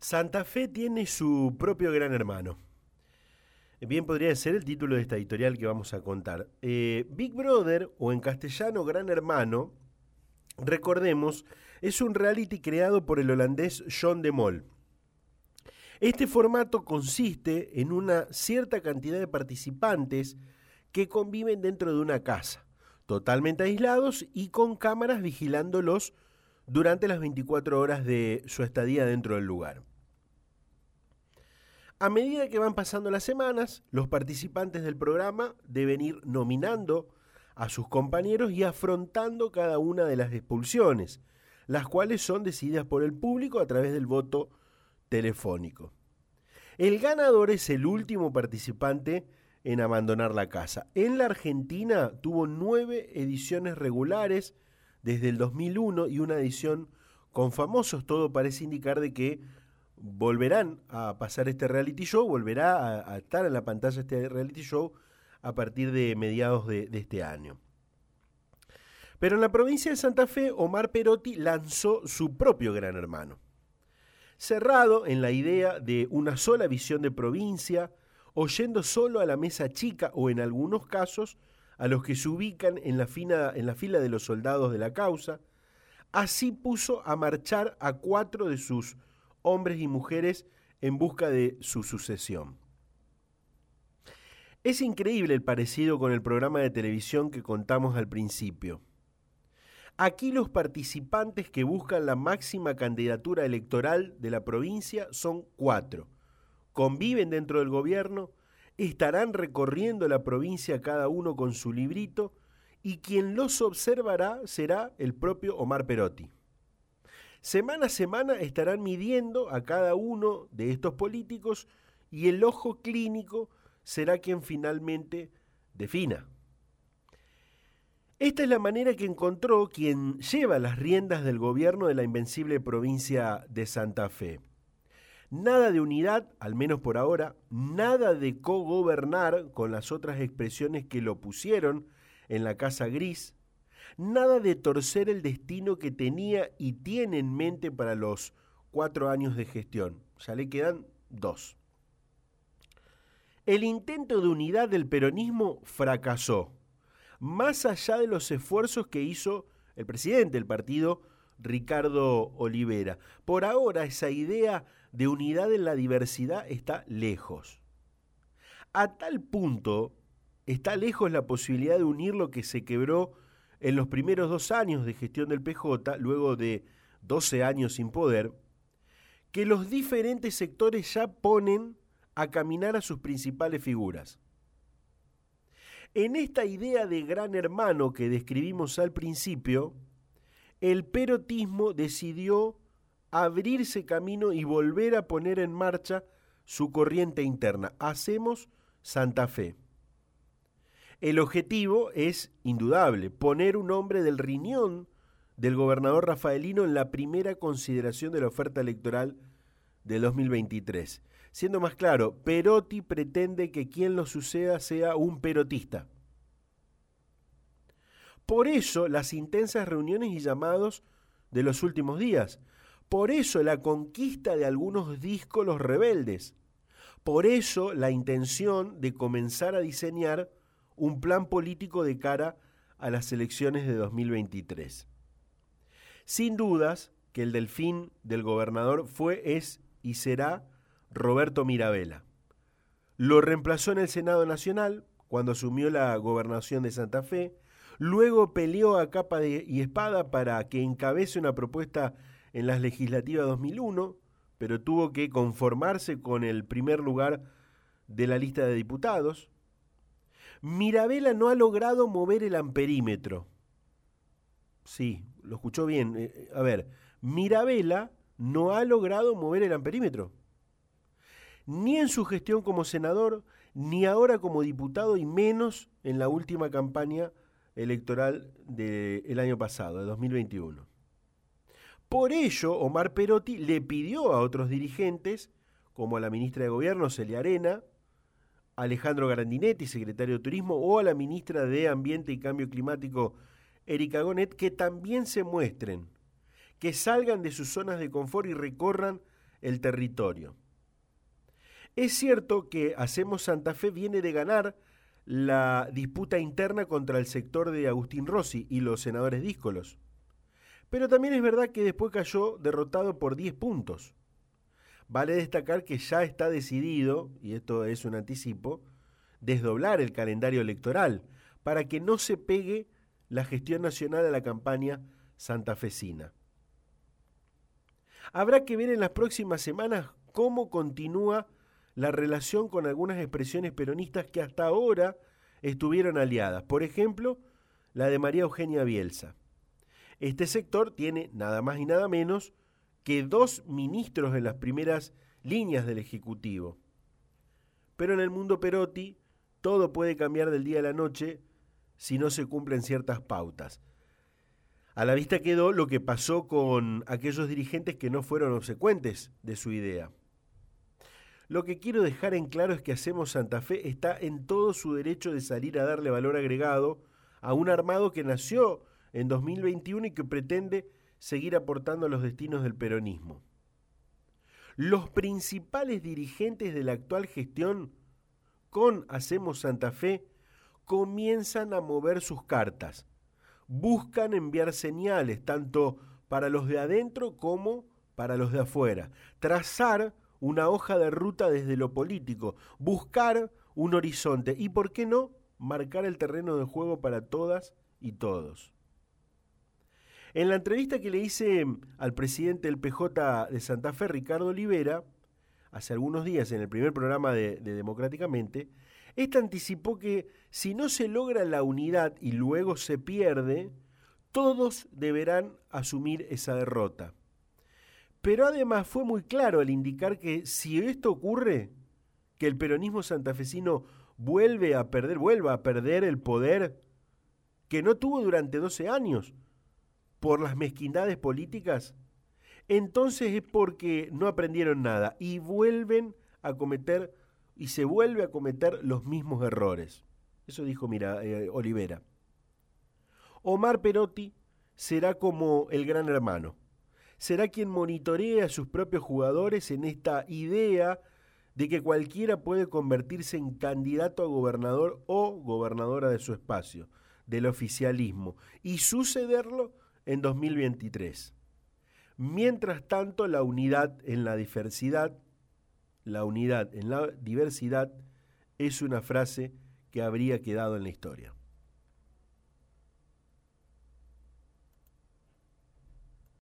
Santa Fe tiene su propio gran hermano. Bien podría ser el título de esta editorial que vamos a contar. Eh, Big Brother, o en castellano Gran Hermano, recordemos, es un reality creado por el holandés John de Mol. Este formato consiste en una cierta cantidad de participantes que conviven dentro de una casa, totalmente aislados y con cámaras vigilándolos durante las 24 horas de su estadía dentro del lugar. A medida que van pasando las semanas, los participantes del programa deben ir nominando a sus compañeros y afrontando cada una de las expulsiones, las cuales son decididas por el público a través del voto telefónico. El ganador es el último participante en abandonar la casa. En la Argentina tuvo nueve ediciones regulares desde el 2001 y una edición con famosos. Todo parece indicar de que volverán a pasar este reality show, volverá a, estar en la pantalla este reality show a partir de mediados de, este año. Pero en la provincia de Santa Fe, Omar Perotti lanzó su propio gran hermano. Cerrado en la idea de una sola visión de provincia, oyendo solo a la mesa chica o en algunos casos a los que se ubican en la, en la fila de los soldados de la causa, así puso a marchar a cuatro de sus hombres y mujeres en busca de su sucesión. Es increíble el parecido con el programa de televisión que contamos al principio. Aquí los participantes que buscan la máxima candidatura electoral de la provincia son cuatro. Conviven dentro del gobierno, estarán recorriendo la provincia cada uno con su librito y quien los observará será el propio Omar Perotti. Semana a semana estarán midiendo a cada uno de estos políticos y el ojo clínico será quien finalmente defina. Esta es la manera que encontró quien lleva las riendas del gobierno de la invencible provincia de Santa Fe. Nada de unidad, al menos por ahora, nada de cogobernar con las otras expresiones que lo pusieron en la Casa Gris, nada de torcer el destino que tenía y tiene en mente para los cuatro años de gestión. Ya le quedan dos. El intento de unidad del peronismo fracasó, más allá de los esfuerzos que hizo el presidente del partido, Ricardo Olivera. Por ahora esa idea de unidad en la diversidad está lejos. A tal punto está lejos la posibilidad de unir lo que se quebró en los primeros dos años de gestión del PJ, luego de 12 años sin poder, que los diferentes sectores ya ponen a caminar a sus principales figuras. En esta idea de gran hermano que describimos al principio, el perotismo decidió abrirse camino y volver a poner en marcha su corriente interna. Hacemos Santa Fe. El objetivo es indudable, poner un hombre del riñón del gobernador Rafaelino en la primera consideración de la oferta electoral de 2023. Siendo más claro, Perotti pretende que quien lo suceda sea un perotista. Por eso las intensas reuniones y llamados de los últimos días. Por eso la conquista de algunos díscolos rebeldes. Por eso la intención de comenzar a diseñar un plan político de cara a las elecciones de 2023. Sin dudas que el delfín del gobernador fue, es y será Roberto Mirabella. Lo reemplazó en el Senado Nacional cuando asumió la gobernación de Santa Fe, luego peleó a capa y espada para que encabece una propuesta en las legislativas 2001, pero tuvo que conformarse con el primer lugar de la lista de diputados. Mirabella no ha logrado mover el amperímetro. Sí, lo escuchó bien. Eh, eh, a ver, Mirabella no ha logrado mover el amperímetro. Ni en su gestión como senador, ni ahora como diputado, y menos en la última campaña electoral del año pasado, de 2021. Por ello, Omar Perotti le pidió a otros dirigentes, como a la ministra de Gobierno, Celia Arena, Alejandro Garandinetti, secretario de Turismo, o a la ministra de Ambiente y Cambio Climático, Erika Gonet, que también se muestren, que salgan de sus zonas de confort y recorran el territorio. Es cierto que Hacemos Santa Fe viene de ganar la disputa interna contra el sector de Agustín Rossi y los senadores díscolos. Pero también es verdad que después cayó derrotado por 10 puntos. Vale destacar que ya está decidido, y esto es un anticipo, desdoblar el calendario electoral para que no se pegue la gestión nacional a la campaña santafesina. Habrá que ver en las próximas semanas cómo continúa la relación con algunas expresiones peronistas que hasta ahora estuvieron aliadas. Por ejemplo, la de María Eugenia Bielsa. Este sector tiene nada más y nada menos que dos ministros en las primeras líneas del Ejecutivo. Pero en el mundo Perotti todo puede cambiar del día a la noche si no se cumplen ciertas pautas. A la vista quedó lo que pasó con aquellos dirigentes que no fueron obsecuentes de su idea. Lo que quiero dejar en claro es que Hacemos Santa Fe está en todo su derecho de salir a darle valor agregado a un armado que nació en 2021 y que pretende seguir aportando a los destinos del peronismo. Los principales dirigentes de la actual gestión con Hacemos Santa Fe comienzan a mover sus cartas. Buscan enviar señales tanto para los de adentro como para los de afuera. Trazar una hoja de ruta desde lo político, buscar un horizonte y, ¿por qué no?, marcar el terreno de juego para todas y todos. En la entrevista que le hice al presidente del PJ de Santa Fe, Ricardo Olivera, hace algunos días en el primer programa de, Democráticamente, este anticipó que si no se logra la unidad y luego se pierde, todos deberán asumir esa derrota. Pero además fue muy claro al indicar que si esto ocurre, que el peronismo santafesino vuelve a perder, vuelva a perder el poder que no tuvo durante 12 años por las mezquindades políticas, entonces es porque no aprendieron nada y vuelven a cometer y se vuelve a cometer los mismos errores. Eso dijo mira, eh, Olivera. Omar Perotti será como el gran hermano será quien monitorea a sus propios jugadores en esta idea de que cualquiera puede convertirse en candidato a gobernador o gobernadora de su espacio, del oficialismo, y sucederlo en 2023. Mientras tanto, la unidad en la diversidad, la unidad en la diversidad es una frase que habría quedado en la historia.